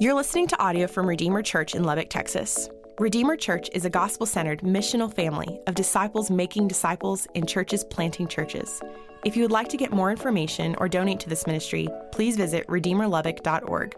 You're listening to audio from Redeemer Church in Lubbock, Texas. Redeemer Church is a gospel centered missional family of disciples making disciples and churches planting churches. If you would like to get more information or donate to this ministry, please visit redeemerlubbock.org.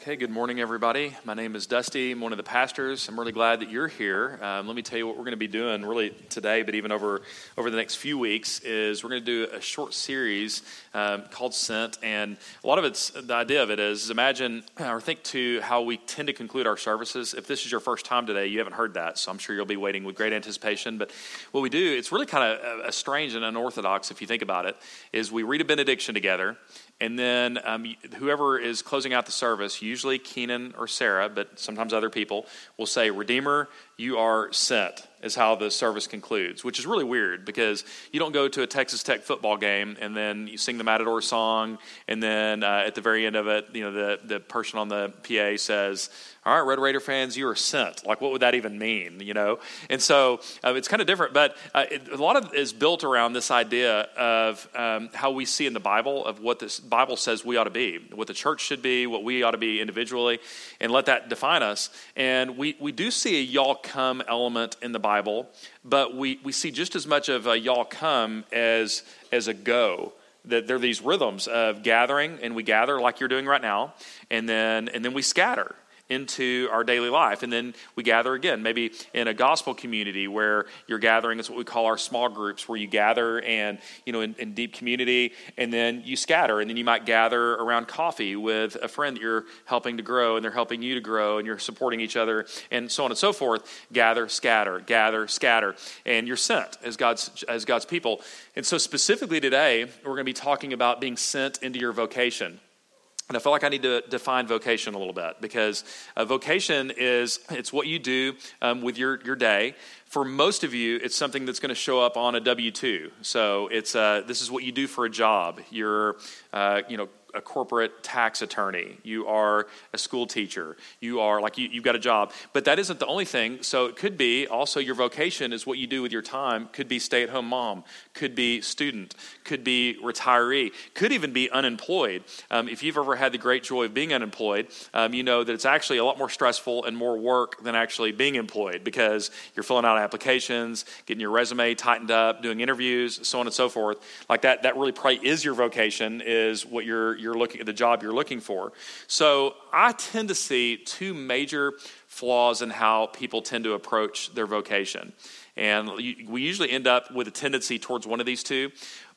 Okay, good morning, everybody. My name is Dusty. I'm one of the pastors. I'm really glad that you're here. Um, let me tell you what we're going to be doing really today, but even over, over the next few weeks, is we're going to do a short series um, called Sent. And a lot of it's the idea of it is imagine or think to how we tend to conclude our services. If this is your first time today, you haven't heard that, so I'm sure you'll be waiting with great anticipation. But what we do, it's really kind of a, a strange and unorthodox if you think about it, is we read a benediction together and then um, whoever is closing out the service, usually Keenan or Sarah, but sometimes other people, will say, Redeemer, you are sent is how the service concludes, which is really weird because you don't go to a Texas Tech football game and then you sing the Matador song, and then uh, at the very end of it, you know, the, the person on the PA says, all right, Red Raider fans, you are sent. Like, what would that even mean, you know? And so uh, it's kind of different, but uh, it, a lot of is built around this idea of um, how we see in the Bible of what this Bible says we ought to be, what the church should be, what we ought to be individually, and let that define us. And we, we do see a y'all come element in the Bible Bible, but we, we see just as much of a y'all come as, as a go. That there are these rhythms of gathering, and we gather like you're doing right now, and then, and then we scatter into our daily life. And then we gather again, maybe in a gospel community where you're gathering. It's what we call our small groups, where you gather and, you know, in, in, deep community, and then you scatter. And then you might gather around coffee with a friend that you're helping to grow, and they're helping you to grow, and you're supporting each other, and so on and so forth. Gather, scatter, gather, scatter. And you're sent as God's, as God's people. And so, specifically today, we're going to be talking about being sent into your vocation. And I feel like I need to define vocation a little bit because uh, vocation is it's what you do um, with your, your day. For most of you, it's something that's going to show up on a W two. So it's uh, this is what you do for a job. You're uh, you know a corporate tax attorney, you are a school teacher, you are like you, have got a job. But that isn't the only thing. So it could be also your vocation is what you do with your time, could be stay at home mom, could be student, could be retiree, could even be unemployed. Um, if you've ever had the great joy of being unemployed, um, you know that it's actually a lot more stressful and more work than actually being employed because you're filling out applications, getting your resume tightened up, doing interviews, so on and so forth. Like that, that really probably is your vocation, is what you're you're looking at the job you're looking for. So I tend to see two major flaws in how people tend to approach their vocation. And we usually end up with a tendency towards one of these two.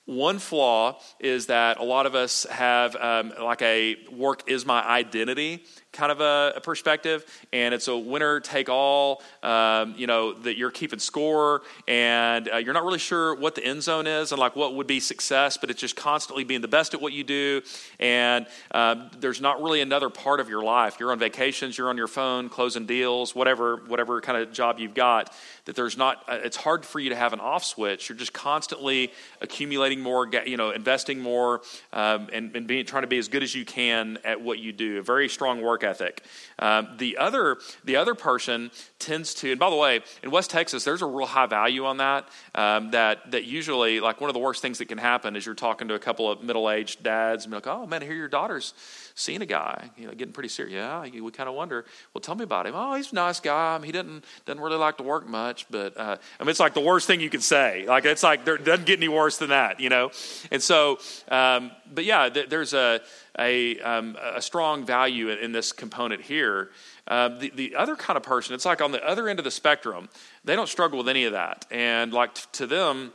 One flaw is that a lot of us have um, like a work is my identity kind of a, a perspective, and it's a winner take all. Um, you know that you're keeping score, and uh, you're not really sure what the end zone is and like what would be success, but it's just constantly being the best at what you do, and um, there's not really another part of your life. You're on vacations, you're on your phone, closing deals, whatever whatever kind of job you've got. That there's not. Uh, it's hard for you to have an off switch. You're just constantly accumulating more, you know, investing more, um, and, and being trying to be as good as you can at what you do. A very strong work work ethic. Um, the other the other person tends to, and by the way, in West Texas, there's a real high value on that. Um, that that usually, like one of the worst things that can happen is you're talking to a couple of middle aged dads and be like, oh man, I hear your daughter's seeing a guy, you know, getting pretty serious. Yeah, you we kind of wonder. Well, tell me about him. Oh, he's a nice guy. I mean, he doesn't doesn't really like to work much, but uh, I mean, it's like the worst thing you can say. Like it's like there doesn't get any worse than that, you know. And so, um, but yeah, th- there's a a, um, a strong value in, in, this component here. Uh, the, the other kind of person, it's like on the other end of the spectrum, they don't struggle with any of that. And like t- to them,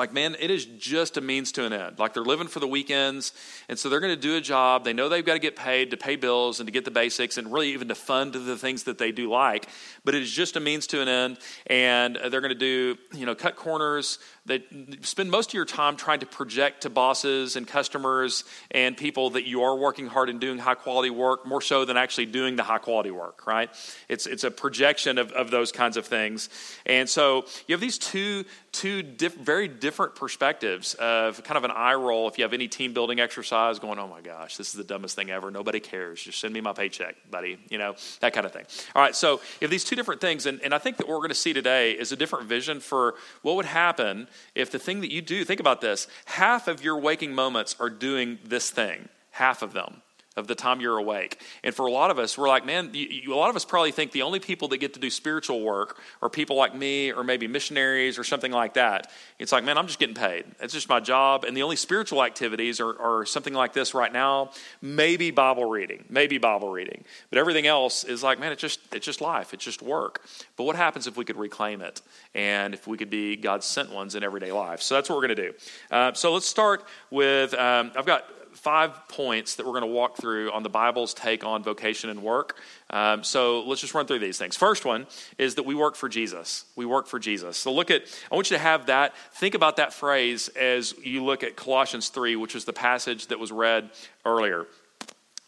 like, man, it is just a means to an end. Like, they're living for the weekends, and so they're going to do a job. They know they've got to get paid to pay bills and to get the basics and really even to fund the things that they do like. But it is just a means to an end, and they're going to do, you know, cut corners, that spend most of your time trying to project to bosses and customers and people that you are working hard and doing high quality work more so than actually doing the high quality work right? It's, it's a projection of, of those kinds of things. And so you have these two two diff, very different perspectives of kind of an eye roll if you have any team building exercise going oh my gosh this is the dumbest thing ever. Nobody cares. Just send me my paycheck buddy you know that kind of thing. All right so you have these two different things and, and i think that what we're going to see today is a different vision for what would happen if the thing that you do, think about this, half of your waking moments are doing this thing, half of them. Of the time you're awake. And for a lot of us, we're like, man, you, you, a lot of us probably think the only people that get to do spiritual work are people like me or maybe missionaries or something like that. It's like, man, I'm just getting paid. It's just my job. And the only spiritual activities are, are something like this right now, maybe Bible reading, maybe Bible reading. But everything else is like, man, it's just, it's just life, it's just work. But what happens if we could reclaim it and if we could be God's sent ones in everyday life? So that's what we're going to do. Uh, so let's start with, um, I've got five points that we're going to walk through on the Bible's take on vocation and work. Um, so let's just run through these things. First one is that we work for Jesus. We work for Jesus. So look at, I want you to have that, think about that phrase as you look at Colossians 3, which is the passage that was read earlier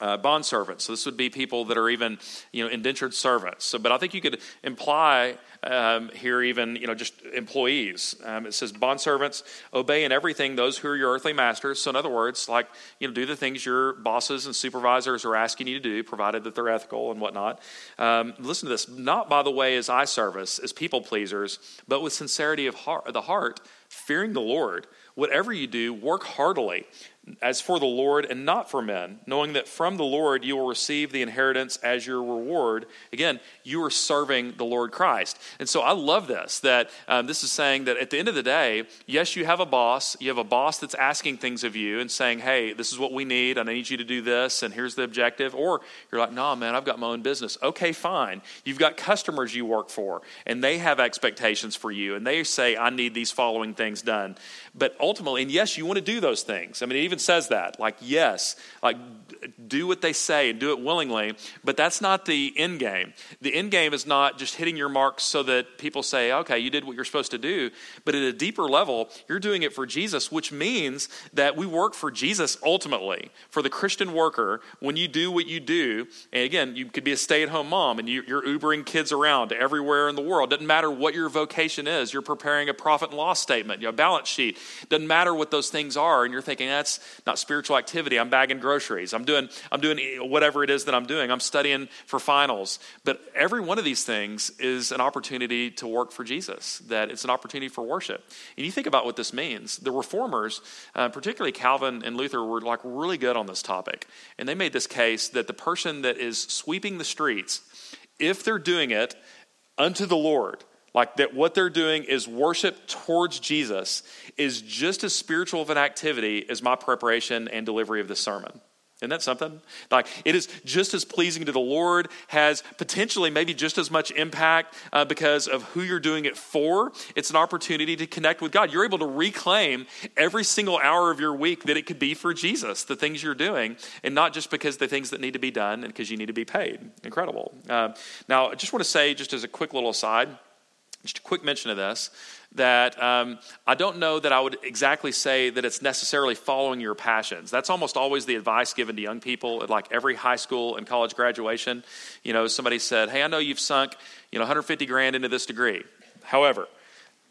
uh, bond servants. So this would be people that are even, you know, indentured servants. So, but I think you could imply um, here even, you know, just employees. Um, it says bond servants obey in everything those who are your earthly masters. So in other words, like you know, do the things your bosses and supervisors are asking you to do, provided that they're ethical and whatnot. Um, listen to this: not by the way as eye service, as people pleasers, but with sincerity of heart, the heart, fearing the Lord. Whatever you do, work heartily as for the Lord and not for men, knowing that from the Lord you will receive the inheritance as your reward. Again, you are serving the Lord Christ. And so I love this that um, this is saying that at the end of the day, yes, you have a boss. You have a boss that's asking things of you and saying, hey, this is what we need, and I need you to do this, and here's the objective. Or you're like, no, man, I've got my own business. Okay, fine. You've got customers you work for, and they have expectations for you, and they say, I need these following things done. But ultimately, and yes, you want to do those things. I mean, even says that. Like, yes, like do what they say and do it willingly, but that's not the end game. The end game is not just hitting your marks so that people say, okay, you did what you're supposed to do, but at a deeper level, you're doing it for Jesus, which means that we work for Jesus ultimately. For the Christian worker, when you do what you do, and again, you could be a stay at home mom and you, are Ubering kids around everywhere in the world. Doesn't matter what your vocation is, you're preparing a profit and loss statement, a balance sheet. Doesn't matter what those things are, and you're thinking, that's not spiritual activity. I'm bagging groceries. I'm doing, I'm doing whatever it is that I'm doing. I'm studying for finals. But every one of these things is an opportunity to work for Jesus, that it's an opportunity for worship. And you think about what this means. The reformers, uh, particularly Calvin and Luther, were like really good on this topic. And they made this case that the person that is sweeping the streets, if they're doing it unto the Lord, like that what they're doing is worship towards Jesus is just as spiritual of an activity as my preparation and delivery of the sermon. Isn't that something? Like it is just as pleasing to the Lord, has potentially maybe just as much impact uh, because of who you're doing it for. It's an opportunity to connect with God. You're able to reclaim every single hour of your week that it could be for Jesus, the things you're doing, and not just because the things that need to be done and because you need to be paid. Incredible. Uh, now, I just want to say, just as a quick little aside, just a quick mention of this that um, I don't know that I would exactly say that it's necessarily following your passions. That's almost always the advice given to young people at like every high school and college graduation. You know, somebody said, Hey, I know you've sunk, you know, 150 grand into this degree. However,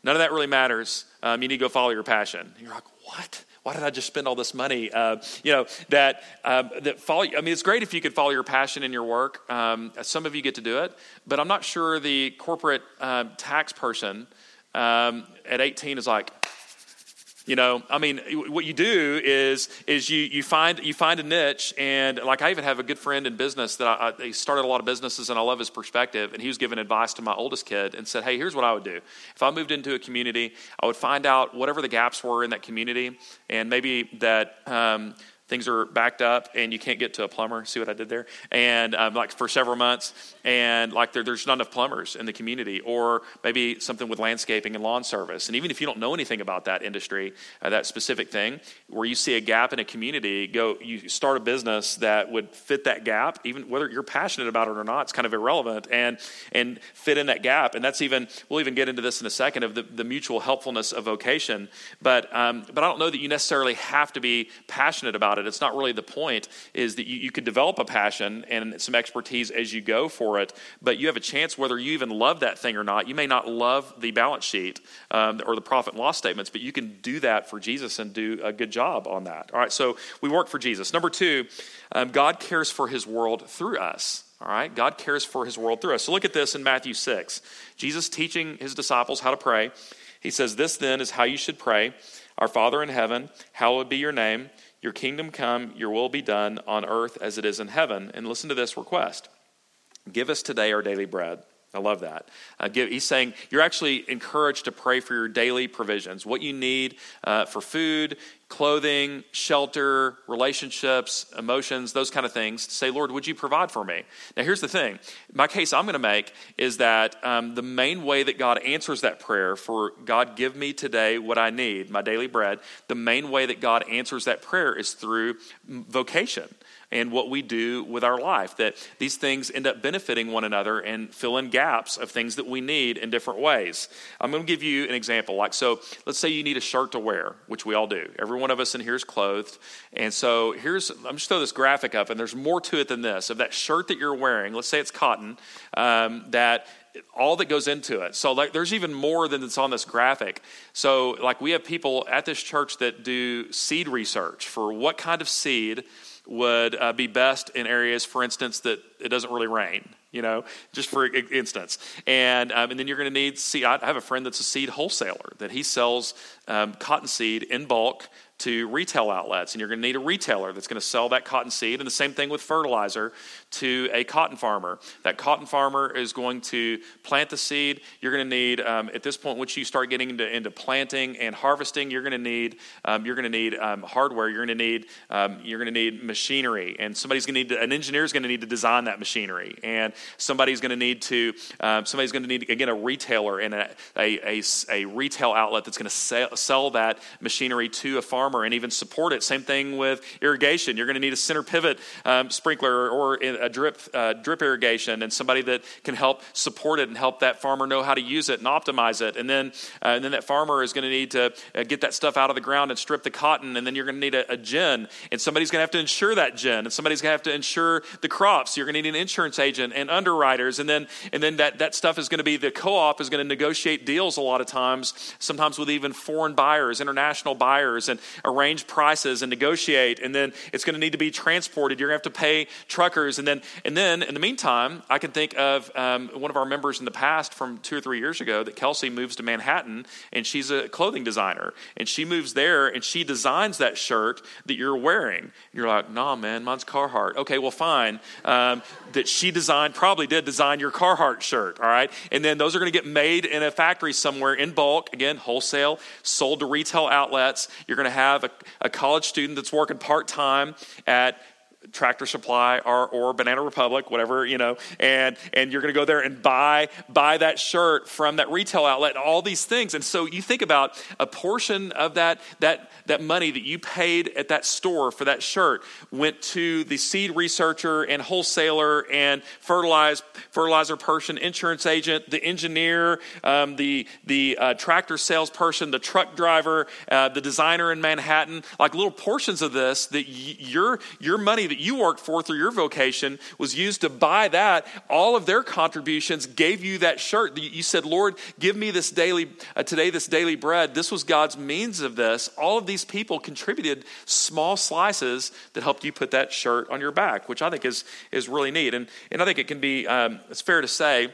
none of that really matters. Um, you need to go follow your passion. And you're like, What? Why did I just spend all this money? Uh, you know, that, um, that follow, I mean, it's great if you could follow your passion in your work. Um, some of you get to do it, but I'm not sure the corporate uh, tax person um, at 18 is like, you know, I mean, what you do is is you you find you find a niche, and like I even have a good friend in business that I, I, started a lot of businesses, and I love his perspective. And he was giving advice to my oldest kid and said, "Hey, here's what I would do. If I moved into a community, I would find out whatever the gaps were in that community, and maybe that." Um, things are backed up and you can't get to a plumber. See what I did there? And um, like for several months, and like there, there's not enough plumbers in the community, or maybe something with landscaping and lawn service. And even if you don't know anything about that industry, uh, that specific thing, where you see a gap in a community, go you start a business that would fit that gap, even whether you're passionate about it or not, it's kind of irrelevant, and and fit in that gap. And that's even we'll even get into this in a second of the, the mutual helpfulness of vocation. But um, but I don't know that you necessarily have to be passionate about it it. It's not really the point, is that you, you could develop a passion and some expertise as you go for it, but you have a chance whether you even love that thing or not. You may not love the balance sheet um, or the profit and loss statements, but you can do that for Jesus and do a good job on that. All right, so we work for Jesus. Number two, um, God cares for his world through us. All right, God cares for his world through us. So look at this in Matthew 6. Jesus teaching his disciples how to pray. He says, This then is how you should pray Our Father in heaven, hallowed be your name. Your kingdom come, your will be done on earth as it is in heaven. And listen to this request Give us today our daily bread. I love that. Uh, give, he's saying you're actually encouraged to pray for your daily provisions, what you need uh, for food, clothing, shelter, relationships, emotions, those kind of things. Say, Lord, would you provide for me? Now, here's the thing. My case I'm going to make is that um, the main way that God answers that prayer for God, give me today what I need, my daily bread, the main way that God answers that prayer is through vocation and what we do with our life. That these things end up benefiting one another and fill in gaps of things that we need in different ways. I'm going to give you an example. Like, so let's say you need a shirt to wear, which we all do. Every one of us in here is clothed. And so here's, I'm just throw this graphic up, and there's more to it than this. Of that shirt that you're wearing, let's say it's cotton, um, that all that goes into it. So like there's even more than that's on this graphic. So like we have people at this church that do seed research for what kind of seed would uh, be best in areas, for instance, that it doesn't really rain, you know, just for instance. And, um, and then you're going to need seed. I have a friend that's a seed wholesaler that he sells um, cotton seed in bulk to retail outlets, and you're going to need a retailer that's going to sell that cotton seed. And the same thing with fertilizer to a cotton farmer. That cotton farmer is going to plant the seed. You're going to need, um, at this point, once you start getting into, into planting and harvesting, you're going to need um, you're going to need um, hardware. You're going to need um, you're going to need machinery, and somebody's going to need to, an engineer is going to need to design that machinery, and somebody's going to need to um, somebody's going to need again a retailer and a, a, a, a retail outlet that's going to sell, sell that machinery to a farmer and even support it. Same thing with irrigation. You're going to need a center pivot um, sprinkler or a drip, uh, drip irrigation and somebody that can help support it and help that farmer know how to use it and optimize it. And then, uh, and then that farmer is going to need to uh, get that stuff out of the ground and strip the cotton. And then you're going to need a, a gin and somebody's going to have to insure that gin and somebody's going to have to insure the crops. You're going to need an insurance agent and underwriters. And then, and then that, that stuff is going to be the co-op is going to negotiate deals a lot of times, sometimes with even foreign buyers, international buyers. And arrange prices and negotiate, and then it's going to need to be transported. You're going to have to pay truckers, and then and then in the meantime, I can think of um, one of our members in the past from two or three years ago that Kelsey moves to Manhattan, and she's a clothing designer, and she moves there and she designs that shirt that you're wearing. You're like, nah, man, mine's Carhartt. Okay, well, fine. Um, that she designed, probably did design your Carhartt shirt, all right? And then those are going to get made in a factory somewhere in bulk, again, wholesale, sold to retail outlets. You're going to have have a, a college student that's working part time at Tractor Supply or, or Banana Republic, whatever, you know, and, and you're going to go there and buy, buy that shirt from that retail outlet and all these things. And so you think about a portion of that, that, that money that you paid at that store for that shirt went to the seed researcher and wholesaler and fertilizer, fertilizer person, insurance agent, the engineer, um, the, the uh, tractor salesperson, the truck driver, uh, the designer in Manhattan, like little portions of this that y- your, your money that you worked for through your vocation was used to buy that. All of their contributions gave you that shirt. You said, Lord, give me this daily, uh, today, this daily bread. This was God's means of this. All of these people contributed small slices that helped you put that shirt on your back, which I think is, is really neat. And, and I think it can be, um, it's fair to say,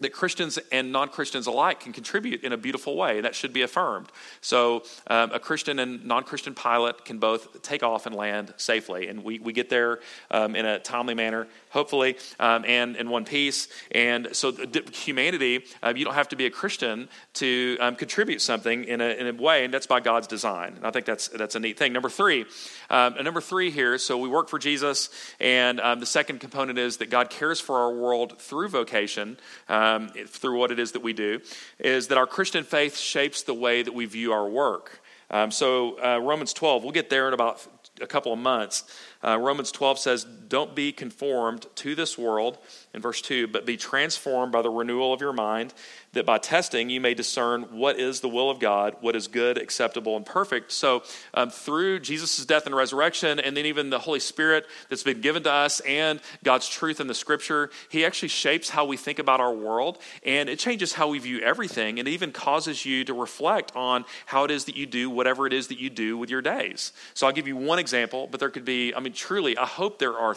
that Christians and non Christians alike can contribute in a beautiful way. That should be affirmed. So, um, a Christian and non Christian pilot can both take off and land safely. And we, we get there um, in a timely manner, hopefully, um, and in one piece. And so, humanity, uh, you don't have to be a Christian to um, contribute something in a, in a way, and that's by God's design. And I think that's, that's a neat thing. Number three, um, number three here so we work for Jesus, and um, the second component is that God cares for our world through vocation um, through what it is that we do, is that our Christian faith shapes the way that we view our work. Um, so, uh, Romans 12, we'll get there in about a couple of months. Uh, Romans 12 says, Don't be conformed to this world, in verse 2, but be transformed by the renewal of your mind, that by testing you may discern what is the will of God, what is good, acceptable, and perfect. So, um, through Jesus' death and resurrection, and then even the Holy Spirit that's been given to us, and God's truth in the scripture, He actually shapes how we think about our world, and it changes how we view everything, and it even causes you to reflect on how it is that you do whatever it is that you do with your days. So, I'll give you one example, but there could be, I truly, I hope there are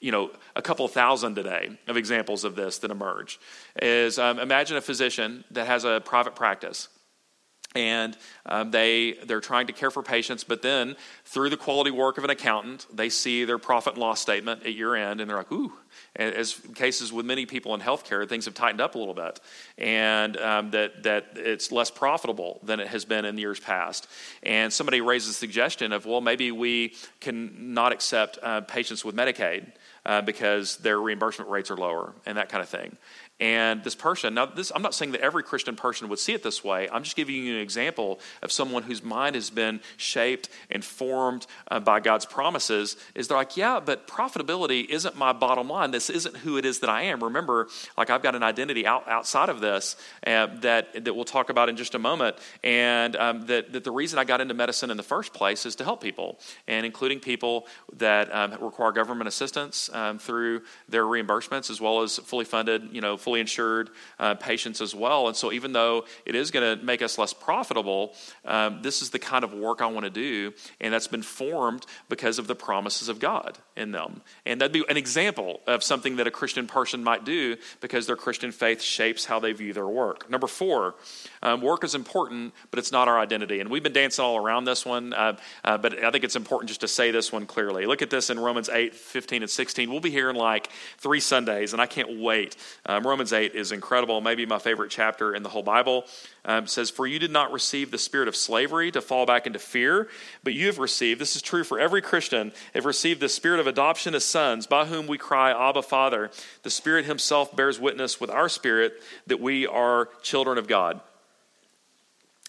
you know a couple thousand today of examples of this that emerge is um, imagine a physician that has a private practice and um, they they're trying to care for patients but then through the quality work of an accountant they see their profit and loss statement at year end and they're like ooh. As cases with many people in healthcare things have tightened up a little bit and um, that that it's less profitable than it has been in years past. And somebody raises the suggestion of well maybe we can not accept uh, patients with medicaid uh, because their reimbursement rates are lower and that kind of thing and this person, now this, I'm not saying that every Christian person would see it this way. I'm just giving you an example of someone whose mind has been shaped and formed uh, by God's promises. Is they're like, yeah, but profitability isn't my bottom line. This isn't who it is that I am. Remember, like I've got an identity out, outside of this uh, that, that we'll talk about in just a moment. And um, that, that the reason I got into medicine in the first place is to help people, and including people that um, require government assistance um, through their reimbursements as well as fully funded, you know, fully insured uh, patients as well. And so, even though it is going to make us less profitable, um, this is the kind of work I want to do, and that's been formed because of the promises of God in them. And that'd be an example of something that a Christian person might do because their Christian faith shapes how they view their work. Number four, um, work is important, but it's not our identity. And we've been dancing all around this one, uh, uh, but I think it's important just to say this one clearly. Look at this in Romans 8, 15, and 16. We'll be here in like three Sundays, and I can't wait. Um, Romans 8 is incredible, maybe my favorite chapter in the whole Bible. Um, says, For you did not receive the spirit of slavery to fall back into fear, but you have received, this is true for every Christian, have received the spirit of adoption as sons, by whom we cry, Abba, Father. The Spirit Himself bears witness with our spirit that we are children of God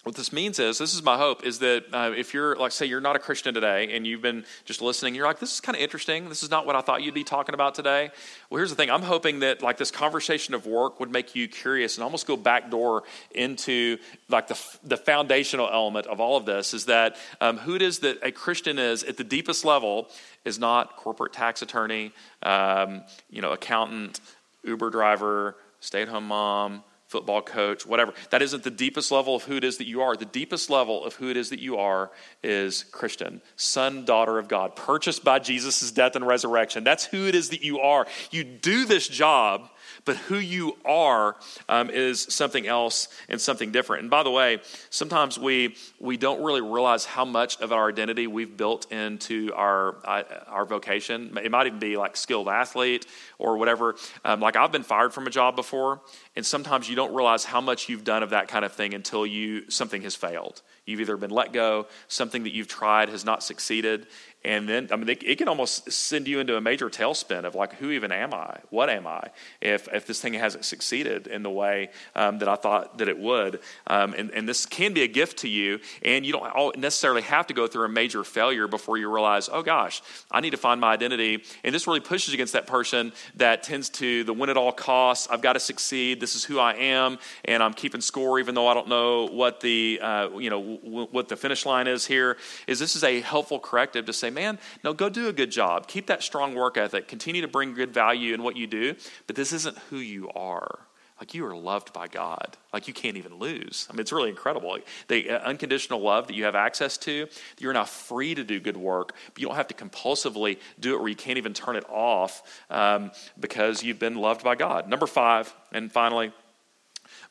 what this means is this is my hope is that uh, if you're like say you're not a christian today and you've been just listening you're like this is kind of interesting. This is not what i thought you'd be talking about today. Well here's the thing. I'm hoping that like this conversation of work would make you curious and almost go back door into like the, the foundational element of all of this is that um, who it is that a christian is at the deepest level is not corporate tax attorney um, you know accountant uber driver stay-at-home mom football coach, whatever. That isn't the deepest level of who it is that you are. The deepest level of who it is that you are is Christian, son, daughter of God, purchased by Jesus' death and resurrection. That's who it is that you are. You do this job but who you are um, is something else and something different. And by the way, sometimes we we don't really realize how much of our identity we've built into our uh, our vocation. It might even be like skilled athlete or whatever. Um, like I've been fired from a job before, and sometimes you don't realize how much you've done of that kind of thing until you something has failed. You've either been let go, something that you've tried has not succeeded, and then I mean it, can almost send you into a major tailspin of like who even am I? What am I? If if this thing hasn't succeeded in the way um, that I thought that it would, um, and, and this can be a gift to you, and you don't necessarily have to go through a major failure before you realize, oh gosh, I need to find my identity, and this really pushes against that person that tends to the win at all costs. I've got to succeed. This is who I am, and I'm keeping score even though I don't know what the uh, you know what the finish line is here. Is this is a helpful corrective to say man, no, go do a good job. Keep that strong work ethic. Continue to bring good value in what you do, but this isn't who you are. Like you are loved by God. Like you can't even lose. I mean, it's really incredible. The uh, unconditional love that you have access to, you're now free to do good work, but you don't have to compulsively do it where you can't even turn it off um, because you've been loved by God. Number five, and finally,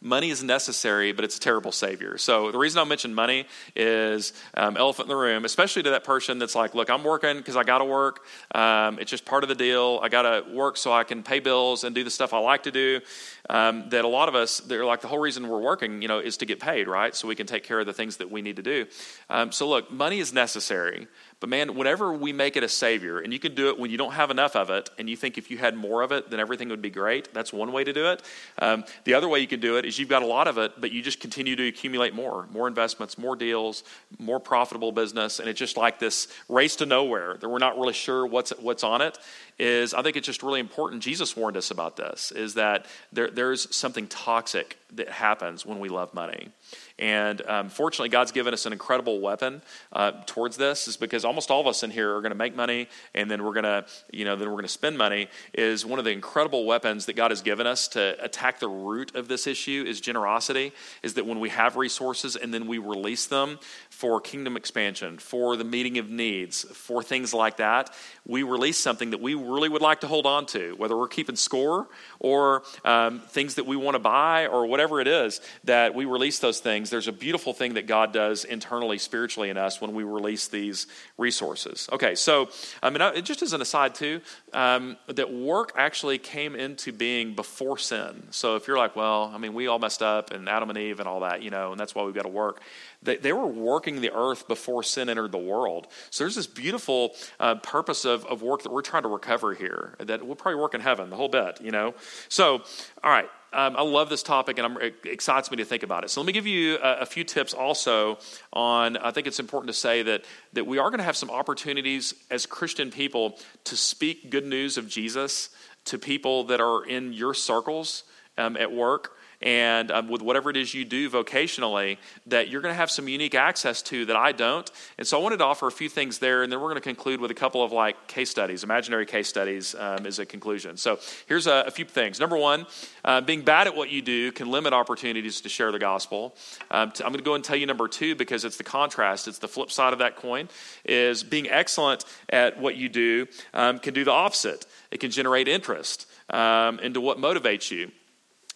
money is necessary, but it's a terrible savior. So the reason I mention money is um, elephant in the room, especially to that person that's like, look, I'm working because I got to work. Um, it's just part of the deal. I got to work so I can pay bills and do the stuff I like to do. Um, that a lot of us, they're like the whole reason we're working, you know, is to get paid, right? So we can take care of the things that we need to do. Um, so look, money is necessary, but man, whenever we make it a savior, and you can do it when you don't have enough of it, and you think if you had more of it, then everything would be great. That's one way to do it. Um, the other way you can do it is you've got a lot of it, but you just continue to accumulate more, more investments, more deals, more profitable business, and it's just like this race to nowhere that we're not really sure what's what's on it is I think it's just really important. Jesus warned us about this is that there, there's something toxic that happens when we love money. And um, fortunately, God's given us an incredible weapon uh, towards this, is because almost all of us in here are going to make money, and then we're going to, you know, then we're going to spend money. Is one of the incredible weapons that God has given us to attack the root of this issue is generosity. Is that when we have resources and then we release them for kingdom expansion, for the meeting of needs, for things like that, we release something that we really would like to hold on to, whether we're keeping score or um, things that we want to buy or whatever it is that we release those things. There's a beautiful thing that God does internally, spiritually in us when we release these resources. Okay, so I mean, just as an aside too, um, that work actually came into being before sin. So if you're like, well, I mean, we all messed up and Adam and Eve and all that, you know, and that's why we've got to work. They, they were working the earth before sin entered the world. So there's this beautiful uh, purpose of, of work that we're trying to recover here that we'll probably work in heaven the whole bit, you know. So, all right. Um, I love this topic and I'm, it excites me to think about it. So let me give you a, a few tips also on. I think it's important to say that that we are going to have some opportunities as Christian people to speak good news of Jesus to people that are in your circles um, at work and um, with whatever it is you do vocationally that you're going to have some unique access to that I don't. And so I wanted to offer a few things there, and then we're going to conclude with a couple of like case studies, imaginary case studies um, a conclusion. So here's a, a few things. Number one, uh, being bad at what you do can limit opportunities to share the gospel. Um, I'm going to go and tell you number two because it's the contrast, it's the flip side of that coin, is being excellent at what you do um, can do the opposite. It can generate interest um, into what motivates you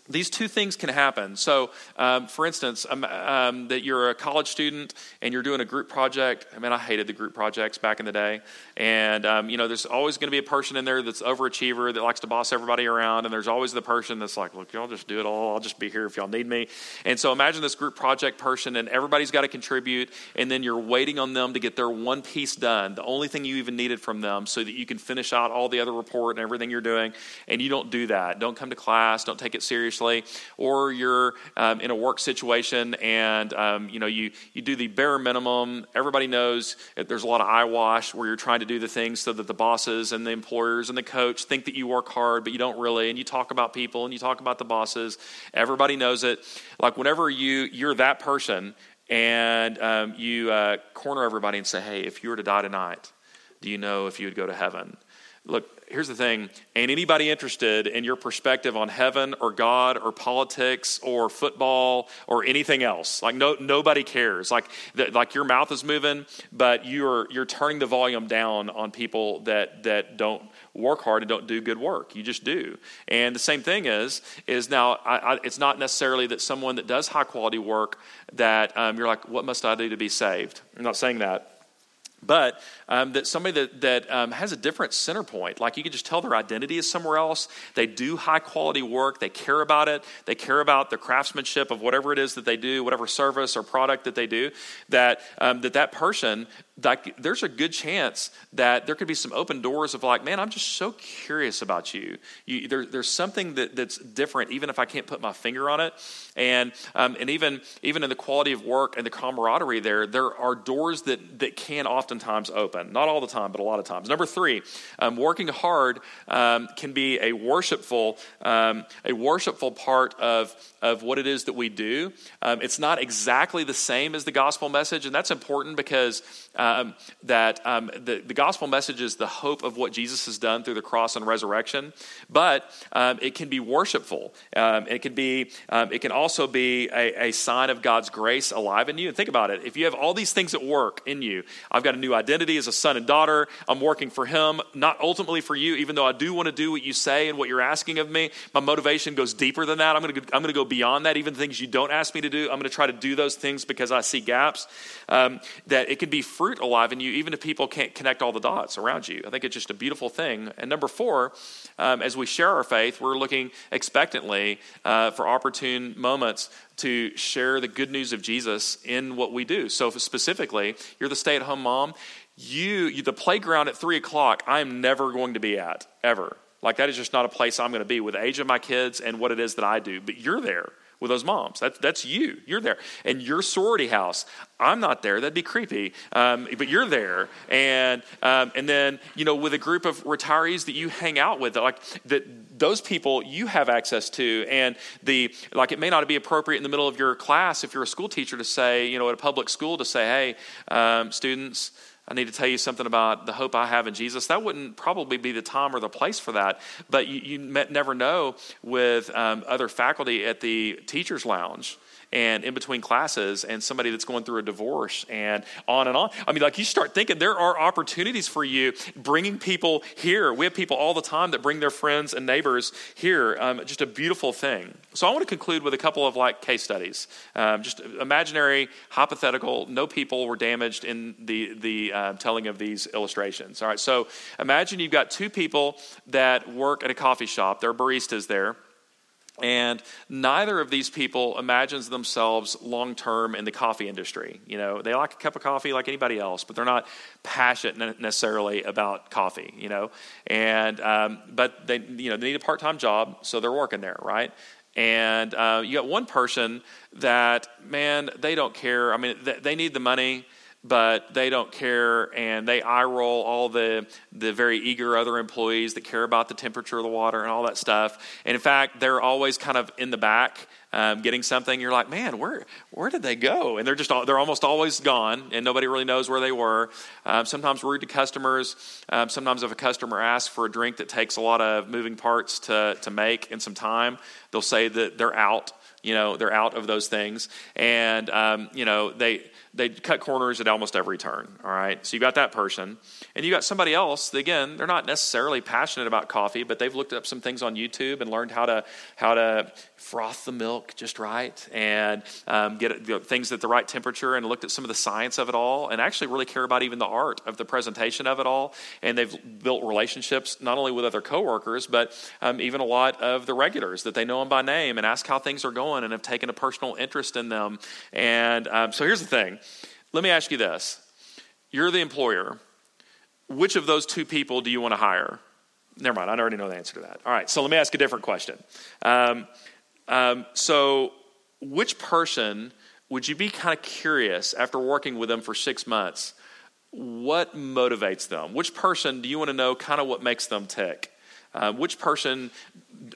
these two things can happen. So, um, for instance, um, um, that you're a college student and you're doing a group project. I mean, I hated the group projects back in the day. And, um, you know, there's always going to be a person in there that's overachiever that likes to boss everybody around. And there's always the person that's like, look, y'all just do it all. I'll just be here if y'all need me. And so imagine this group project person and everybody's got to contribute. And then you're waiting on them to get their one piece done, the only thing you even needed from them so that you can finish out all the other report and everything you're doing. And you don't do that. Don't come to class. Don't take it seriously or you're um, in a work situation and um, you know you, you do the bare minimum. Everybody knows there's a lot of eyewash where you're trying to do the things so that the bosses and the employers and the coach think that you work hard, but you don't really. And you talk about people and you talk about the bosses. Everybody knows it. Like whenever you you're that person and um, you uh, corner everybody and say, "Hey, if you were to die tonight, do you know if you would go to heaven?" Look, here's the thing ain't anybody interested in your perspective on heaven or God or politics or football or anything else. Like no nobody cares. Like the, like your mouth is moving, but you're you're turning the volume down on people that that don't work hard and don't do good work. You just do. And the same thing is is now I, I, it's not necessarily that someone that does high quality work that um, you're like, what must I do to be saved? I'm not saying that but um, that somebody that, that um, has a different center point like you can just tell their identity is somewhere else. They do high quality work. They care about it. They care about the craftsmanship of whatever it is that they do whatever service or product that they do that um, that that person like there's a good chance that there could be some open doors of like man i'm just so curious about you, you there, there's something that, that's different even if i can't put my finger on it. And um, and even even in the quality of work and the camaraderie there there are doors that that can oftentimes open. Not all the time but a lot of times. Number three um, working hard um, can be a worshipful um, a worshipful part of of what it is that we do. Um, it's not exactly the same as the gospel message and that's important because um, that um, the, the gospel message is the hope of what Jesus has done through the cross and resurrection, but um, it can be worshipful. Um, it can be. Um, it can also be a, a, sign of God's grace alive in you. And think about it: if you have all these things at work in you, I've got a new identity as a son and daughter. I'm working for Him, not ultimately for you. Even though I do want to do what you say and what you're asking of me, my motivation goes deeper than that. I'm going to. I'm going to go beyond that. Even things you don't ask me to do, I'm going to try to do those things because I see gaps. Um, that it can be fruit alive in you, even if people can't connect all the dots around you. I think it's just a beautiful thing. And number four, um, as we share our faith, we're looking expectantly uh, for opportune moments to share the good news of Jesus in what we do. So, specifically, you're the stay at home mom. You, you, the playground at three o'clock, I'm never going to be at, ever. Like, that is just not a place I'm going to be with the age of my kids and what it is that I do. But you're there with those moms. That's, that's you. You're there. And your sorority house, I'm not there. That'd be creepy. Um, but you're there. And, um, and then, you know, with a group of retirees that you hang out with, like that those people you have access to. And the, like, it may not be appropriate in the middle of your class if you're a school teacher to say, you know, at a public school to say, hey, um, students, I need to tell you something about the hope I have in Jesus. That wouldn't probably be the time or the place for that. But you, you never know with um, other faculty at the teacher's lounge and in between classes and somebody that's going through a divorce and on and on. I mean, like you start thinking there are opportunities for you bringing people here. We have people all the time that bring their friends and neighbors here. Um, just a beautiful thing. So I want to conclude with a couple of like case studies. Um, just imaginary, hypothetical. No people were damaged in the the uh, telling of these illustrations. All right. So imagine you've got two people that work at a coffee shop. They're baristas there. And neither of these people imagines themselves long term in the coffee industry. You know, they like a cup of coffee like anybody else, but they're not passionate necessarily about coffee. You know, and um, but they you know they need a part time job, so they're working there, right? And uh, you got one person that man, they don't care. I mean, they need the money but they don't care and they eye roll all the, the very eager other employees that care about the temperature of the water and all that stuff. And in fact, they're always kind of in the back um, getting something. You're like, man, where, where did they go? And they're just they're almost always gone and nobody really knows where they were. Um, sometimes rude to customers. Um, sometimes if a customer asks for a drink that takes a lot of moving parts to, to make and some time, they'll say that they're out you know they're out of those things and um, you know they they cut corners at almost every turn. All right. So you got that person. And you got somebody else, again, they're not necessarily passionate about coffee, but they've looked up some things on YouTube and learned how to how to froth the milk just right and um, get you know, things at the right temperature and looked at some of the science of it all and actually really care about even the art of the presentation of it all. And they've built relationships not only with other coworkers, but um, even a lot of the regulars that they know them by name and ask how things are going and have taken a personal interest in them. And um, so here's the thing let me ask you this you're the employer. Which of those two people do you want to hire? Never mind, I already know the answer to that. All right, so let me ask a different question. Um, um, so, which person would you be kind of curious after working with them for six months? What motivates them? Which person do you want to know kind of what makes them tick? Uh, which person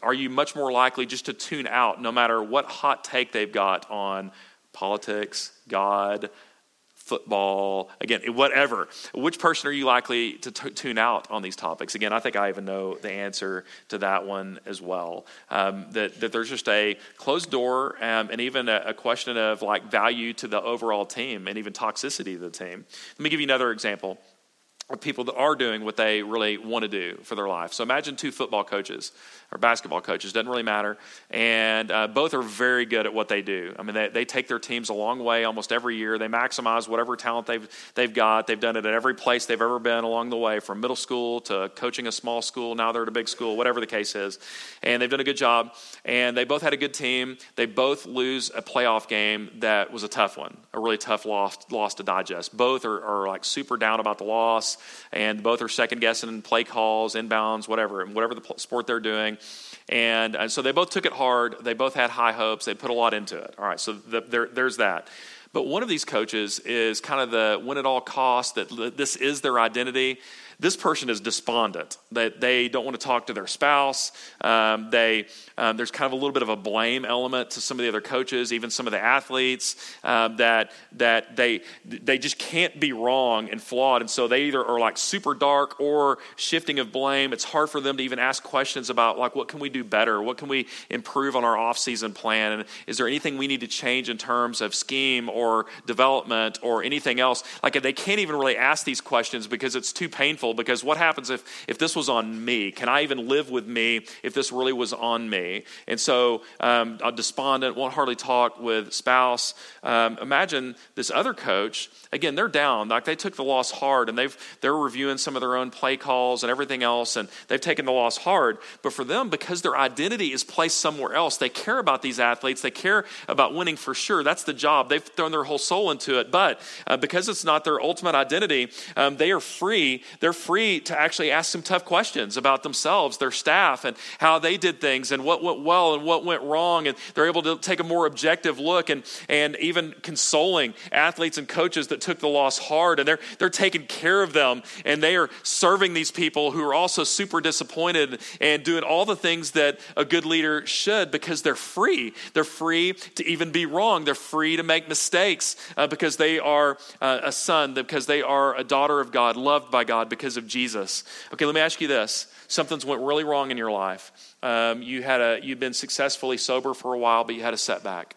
are you much more likely just to tune out no matter what hot take they've got on politics, God, football, again, whatever. Which person are you likely to t- tune out on these topics? Again, I think I even know the answer to that one as well. Um, that, that there's just a closed door um, and even a, a, question of like value to the overall team and even toxicity of the team. Let me give you another example people that are doing what they really want to do for their life. So imagine two football coaches or basketball coaches, doesn't really matter. And uh, both are very good at what they do. I mean, they, they take their teams a long way almost every year. They maximize whatever talent they've, they've got. They've done it at every place they've ever been along the way, from middle school to coaching a small school. Now they're at a big school, whatever the case is. And they've done a good job. And they both had a good team. They both lose a playoff game that was a tough one, a really tough loss, loss to digest. Both are, are like super down about the loss, and both are second guessing play calls, inbounds, whatever, and whatever the sport they're doing. And, and so they both took it hard. They both had high hopes. They put a lot into it. All right, so the, there, there's that. But one of these coaches is kind of the win at all costs, that this is their identity. This person is despondent, that they don't want to talk to their spouse. Um, they, um, there's kind of a little bit of a blame element to some of the other coaches, even some of the athletes, um, that, that they, they just can't be wrong and flawed. And so they either are like super dark or shifting of blame. It's hard for them to even ask questions about, like, what can we do better? What can we improve on our off-season plan? And is there anything we need to change in terms of scheme or development or anything else? Like, they can't even really ask these questions because it's too painful because what happens if, if this was on me? Can I even live with me if this really was on me? And so, um, a despondent, won't hardly talk with spouse. Um, imagine this other coach, again, they're down. Like they took the loss hard and they've, they're reviewing some of their own play calls and everything else, and they've taken the loss hard. But for them, because their identity is placed somewhere else, they care about these athletes, they care about winning for sure. That's the job. They've thrown their whole soul into it. But uh, because it's not their ultimate identity, um, they are free. They're they're free to actually ask some tough questions about themselves, their staff, and how they did things and what went well and what went wrong. And they're able to take a more objective look and, and even consoling athletes and coaches that took the loss hard. And they're, they're taking care of them and they are serving these people who are also super disappointed and doing all the things that a good leader should because they're free. They're free to even be wrong. They're free to make mistakes uh, because they are uh, a son, because they are a daughter of God, loved by God, because because of Jesus. Okay, let me ask you this. Something's went really wrong in your life. Um, you had a, you've been successfully sober for a while, but you had a setback.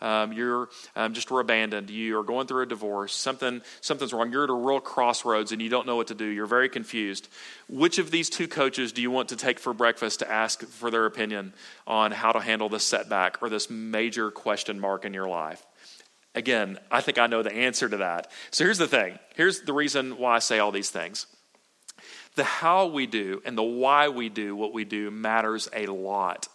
um, you're um, just were abandoned, you are going through a divorce, something, something's wrong, you're at a real crossroads and you don't know what to do, you're very confused. Which of these two coaches do you want to take for breakfast to ask for their opinion on how to handle this setback or this major question mark in your life? Again, I think I know the answer to that. So here's the thing here's the reason why I say all these things. The how we do and the why we do what we do matters a lot.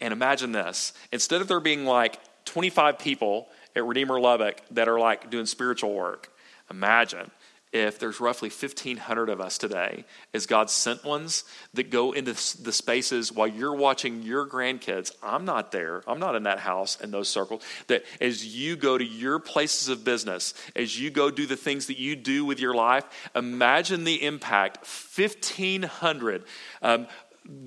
And imagine this instead of there being like 25 people at Redeemer Lubbock that are like doing spiritual work, imagine if there's roughly 1,500 of us today as God sent ones that go into the spaces while you're watching your grandkids. I'm not there, I'm not in that house in those circles. That as you go to your places of business, as you go do the things that you do with your life, imagine the impact 1,500 um,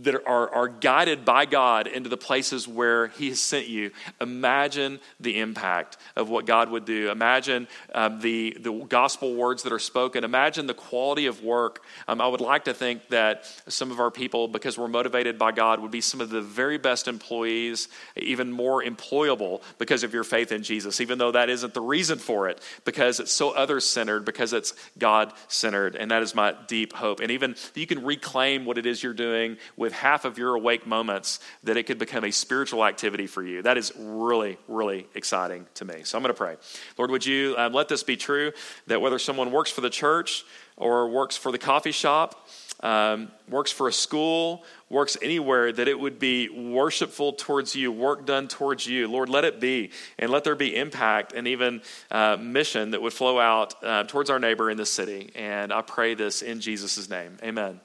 that are, are guided by God into the places where He has sent you, imagine the impact of what God would do. Imagine um, the, the gospel words that are spoken. Imagine the quality of work. Um, I would like to think that some of our people, because we're motivated by God, would be some of the very best employees, even more employable because of your faith in Jesus, even though that isn't the reason for it, because it's so other centered, because it's God centered. And that is my deep hope. And even you can reclaim what it is you're doing with half of your awake moments that it could become a spiritual activity for you. That is really, really exciting to me. So I'm going to pray. Lord, would you um, let this be true that whether someone works for the church or works for the coffee shop, um, works for a school, works anywhere, that it would be worshipful towards you, work done towards you. Lord, let it be, and let there be impact and even uh, mission that would flow out uh, towards our neighbor in this city. And I pray this in Jesus' name. Amen.